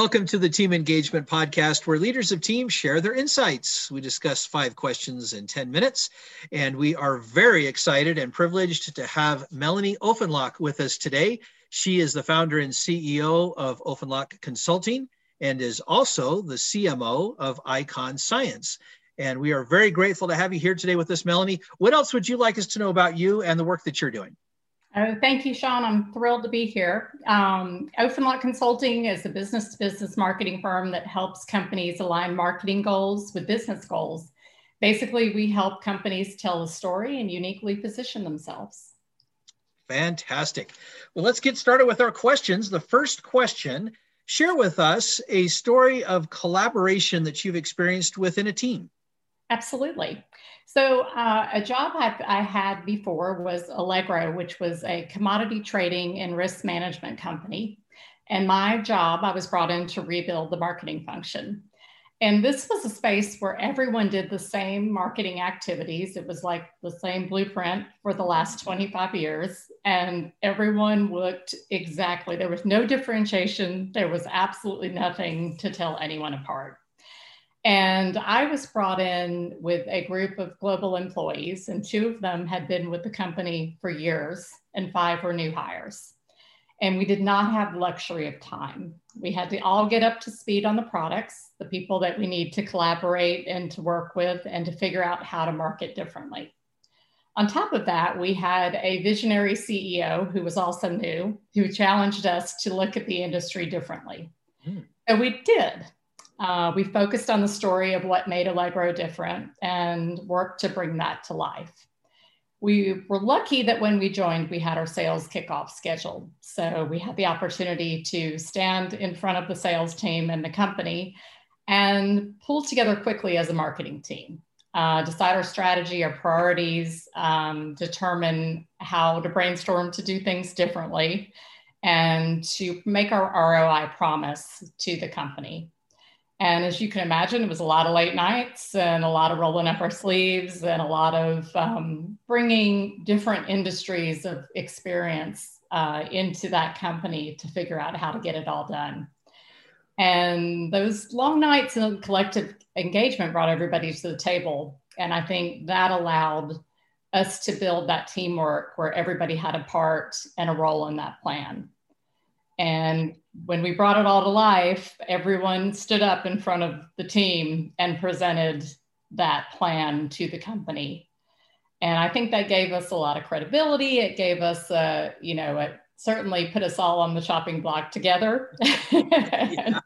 Welcome to the Team Engagement Podcast, where leaders of teams share their insights. We discuss five questions in 10 minutes, and we are very excited and privileged to have Melanie Offenloch with us today. She is the founder and CEO of Offenloch Consulting and is also the CMO of Ikon Science. And we are very grateful to have you here today with us, Melanie. What else would you like us to know about you and the work that you're doing? Oh, thank you, Sean. I'm thrilled to be here. Um, Offenloch Consulting is a business to business marketing firm that helps companies align marketing goals with business goals. Basically, we help companies tell a story and uniquely position themselves. Fantastic. Well, let's get started with our questions. The first question share with us a story of collaboration that you've experienced within a team. Absolutely. So, uh, a job I, I, had before was Allegro, which was a commodity trading and risk management company. And my job, I was brought in to rebuild the marketing function. And this was a space where everyone did the same marketing activities. It was like the same blueprint for the last 25 years. And everyone looked exactly, there was no differentiation. There was absolutely nothing to tell anyone apart. And I was brought in with a group of global employees, and two of them had been with the company for years, and five were new hires. And we did not have luxury of time. We had to all get up to speed on the products, the people that we need to collaborate and to work with, and to figure out how to market differently. On top of that, we had a visionary CEO who was also new, who challenged us to look at the industry differently. Mm. And we did. Uh, we focused on the story of what made Allegro different and worked to bring that to life. We were lucky that when we joined, we had our sales kickoff scheduled. So we had the opportunity to stand in front of the sales team and the company and pull together quickly as a marketing team. Uh, decide our strategy, our priorities, um, determine how to brainstorm to do things differently, and to make our ROI promise to the company. And as you can imagine, it was a lot of late nights and a lot of rolling up our sleeves and a lot of um, bringing different industries of experience uh, into that company to figure out how to get it all done. And those long nights and collective engagement brought everybody to the table. And I think that allowed us to build that teamwork where everybody had a part and a role in that plan. And when we brought it all to life, everyone stood up in front of the team and presented that plan to the company. And I think that gave us a lot of credibility. It gave us, uh, you know, it certainly put us all on the shopping block together. yeah.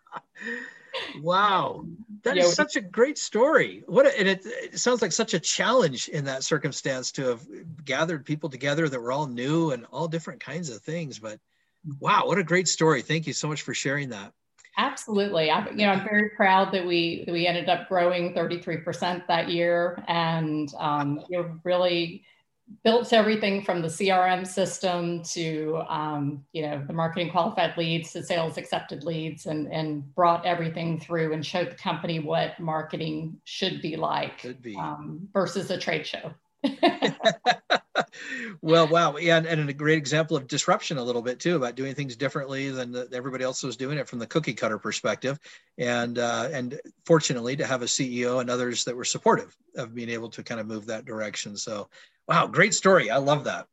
Wow. that is such a great story. What a, and it, it, sounds like such a challenge in that circumstance to have gathered people together that were all new and all different kinds of things. But Wow, what a great story. Thank you so much for sharing that. Absolutely. I, you know, I'm very proud that we that we ended up growing 33% that year, and um, you know, really built everything from the CRM system to um, you know the marketing qualified leads to sales accepted leads, and and brought everything through and showed the company what marketing should be like be. Um, versus a trade show. well, wow, yeah, and, and, a great example of disruption a little bit too about doing things differently than the, everybody else was doing it from the cookie cutter perspective, and uh, and fortunately to have a CEO and others that were supportive of being able to kind of move that direction. So, wow, great story. I love that.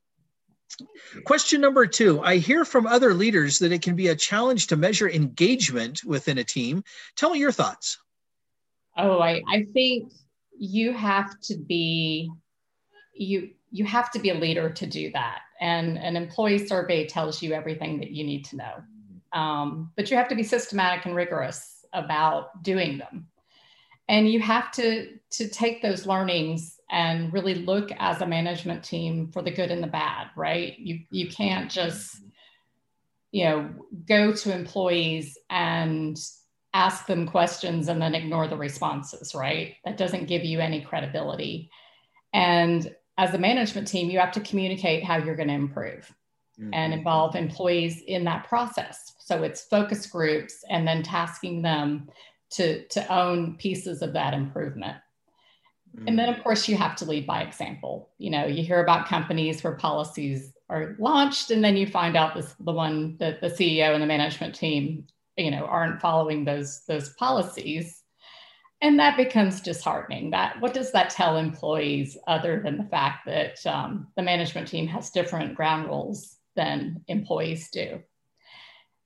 Question number two I hear from other leaders that it can be a challenge to measure engagement within a team. Tell me your thoughts. Oh, I, I think you have to be you you have to be a leader to do that. And an employee survey tells you everything that you need to know. Um, but you have to be systematic and rigorous about doing them. And you have to to take those learnings and really look as a management team for the good and the bad right? You you can't just you know go to employees and ask them questions and then ignore the responses right? That doesn't give you any credibility. And as a management team, you have to communicate how you're going to improve mm-hmm. and involve employees in that process. So it's focus groups and then tasking them to, to own pieces of that improvement. Mm-hmm. And then, of mm-hmm. course, you have to lead by example. You know, you hear about companies where policies are launched, and then you find out this the one that the CEO and the management team you know aren't following those those policies and that becomes disheartening that what does that tell employees other than the fact that um, the management team has different ground rules than employees do?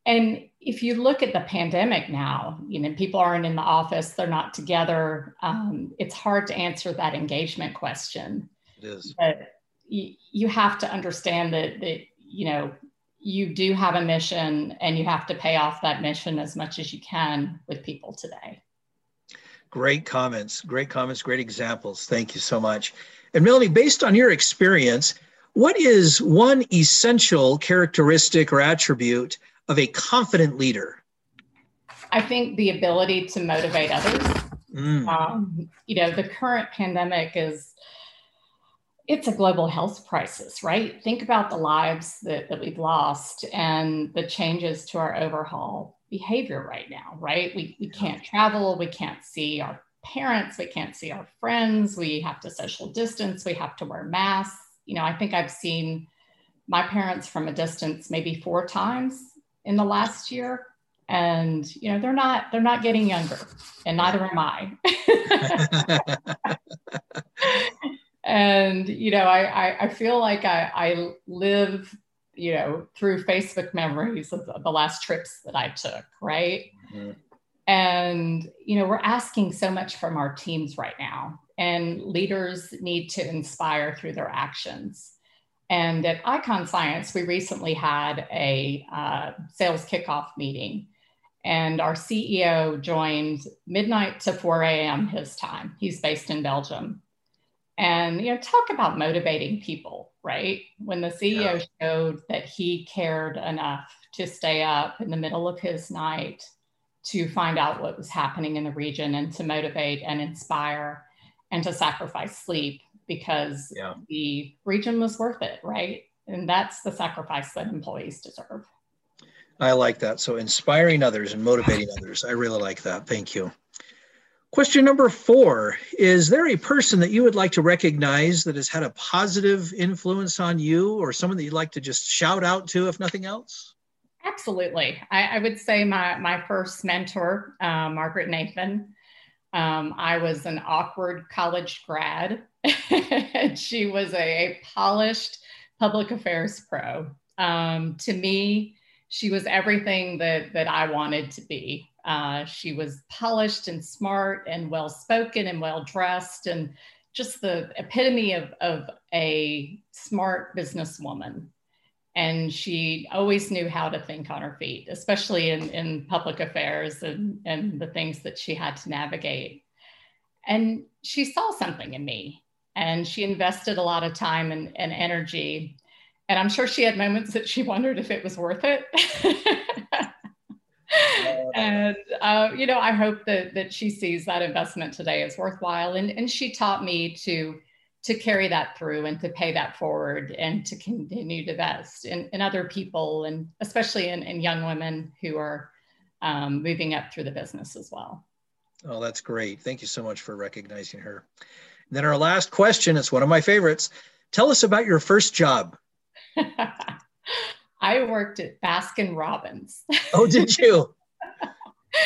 And if you look at the pandemic now you know people aren't in the office they're not together um, it's hard to answer that engagement question. It is. But you, you have to understand that that you know you do have a mission and you have to pay off that mission as much as you can with people today. Great comments, great comments, great examples. Thank you so much. And Melanie, based on your experience, what is one essential characteristic or attribute of a confident leader? I think the ability to motivate others. Mm. Um, you know, the current pandemic is it's a global health crisis, right? Think about the lives that, that we've lost and the changes to our overhaul behavior right now, right? We, we can't travel, we can't see our parents, we can't see our friends, we have to social distance, we have to wear masks. You know, I think I've seen my parents from a distance maybe four times in the last year and you know they're not they're not getting younger and neither am i and you know I, I, I feel like I, I live you know through facebook memories of the last trips that i took right? Mm-hmm. and you know we're asking so much from our teams right now and leaders need to inspire through their actions. And at Ikon science we recently had a uh, sales kickoff meeting and our ceo joined midnight to 4 a.m his time. He's based in belgium. And you know talk about motivating people right? When the ceo yeah. showed that he cared enough to stay up in the middle of his night to find out what was happening in the region and to motivate and inspire and to sacrifice sleep because yeah. the region was worth it right? And that's the sacrifice that employees deserve. I like that. So inspiring others and motivating others. I really like that. Thank you Question number four Is there a person that you would like to recognize that has had a positive influence on you or someone that you'd like to just shout out to, if nothing else? Absolutely. I, I would say my, my first mentor, uh, Margaret Nathan. Um, I was an awkward college grad, and she was a, a, polished public affairs pro. Um, to me, she was everything that, that I wanted to be. Uh, she was polished and smart and well spoken and well dressed and just the epitome of, of a smart businesswoman. And she always knew how to think on her feet, especially in, in public affairs and, and the things that she had to navigate. And she saw something in me and she invested a lot of time and, and energy. And I'm sure she had moments that she wondered if it was worth it. uh, you know, I hope that that she sees that investment today as worthwhile. And and she taught me to to carry that through and to pay that forward and to continue to invest in, in other people and especially in, in young women who are um, moving up through the business as well. Oh, that's great. Thank you so much for recognizing her. And then our last question, it's one of my favorites. Tell us about your first job. I worked at Baskin Robbins. Oh, did you?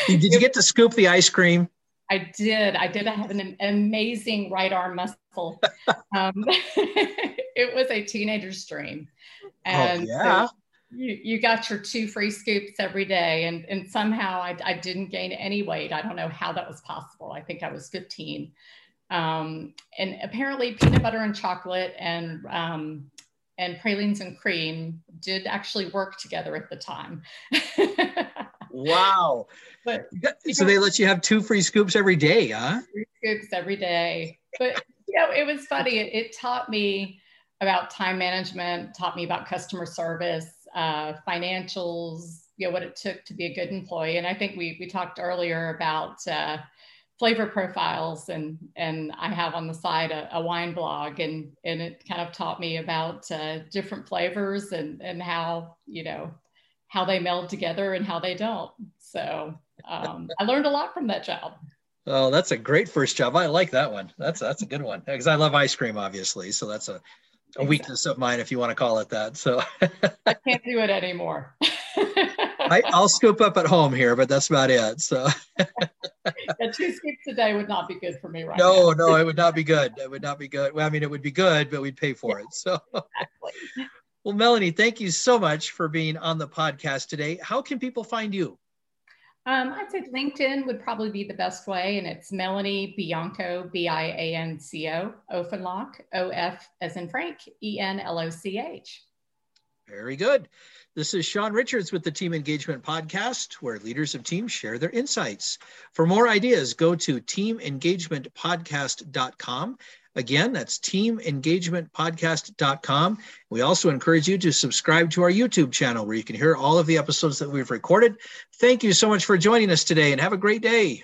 did you get to scoop the ice cream? I did. I did have an amazing right arm muscle. Um, it was a teenager's dream. Oh, and oh, yeah. So you, you got your two free scoops every day. And, and somehow I, I didn't gain any weight. I don't know how that was possible. I think I was 15. Um, and apparently peanut butter and chocolate and um, and pralines and cream did actually work together at the time. wow. But so they let you have two free scoops every day, huh? Scoops every day. But you know, it was funny. It, it taught me about time management, taught me about customer service, uh, financials, you know, what it took to be a good employee. And I think we we talked earlier about uh, flavor profiles and and I have on the side a, a, wine blog and and it kind of taught me about uh, different flavors and and how you know how they meld together and how they don't. So um, I learned a lot from that job. Oh, that's a great first job. I like that one. That's that's a good one because I love ice cream, obviously. So that's a, a weakness of mine, if you want to call it that. So I can't do it anymore. I, will scoop up at home here, but that's about it. So yeah, two scoops a day would not be good for me right no, no, it would not be good. It would not be good. Well, I mean, it would be good, but we'd pay for it. So exactly. Well, Melanie, thank you so much for being on the podcast today. How can people find you? Um, I'd say LinkedIn would probably be the best way, and it's Melanie Bianco, B I A N C O, Ofenloch, O F as in Frank, E N L O C H. Very good. This is Sean Richards with the Team Engagement Podcast, where leaders of teams share their insights. For more ideas, go to teamengagementpodcast.com Again, that's teamengagementpodcast.com. We also encourage you to subscribe to our YouTube channel where you can hear all of the episodes that we've recorded. Thank you so much for joining us today and have a great day.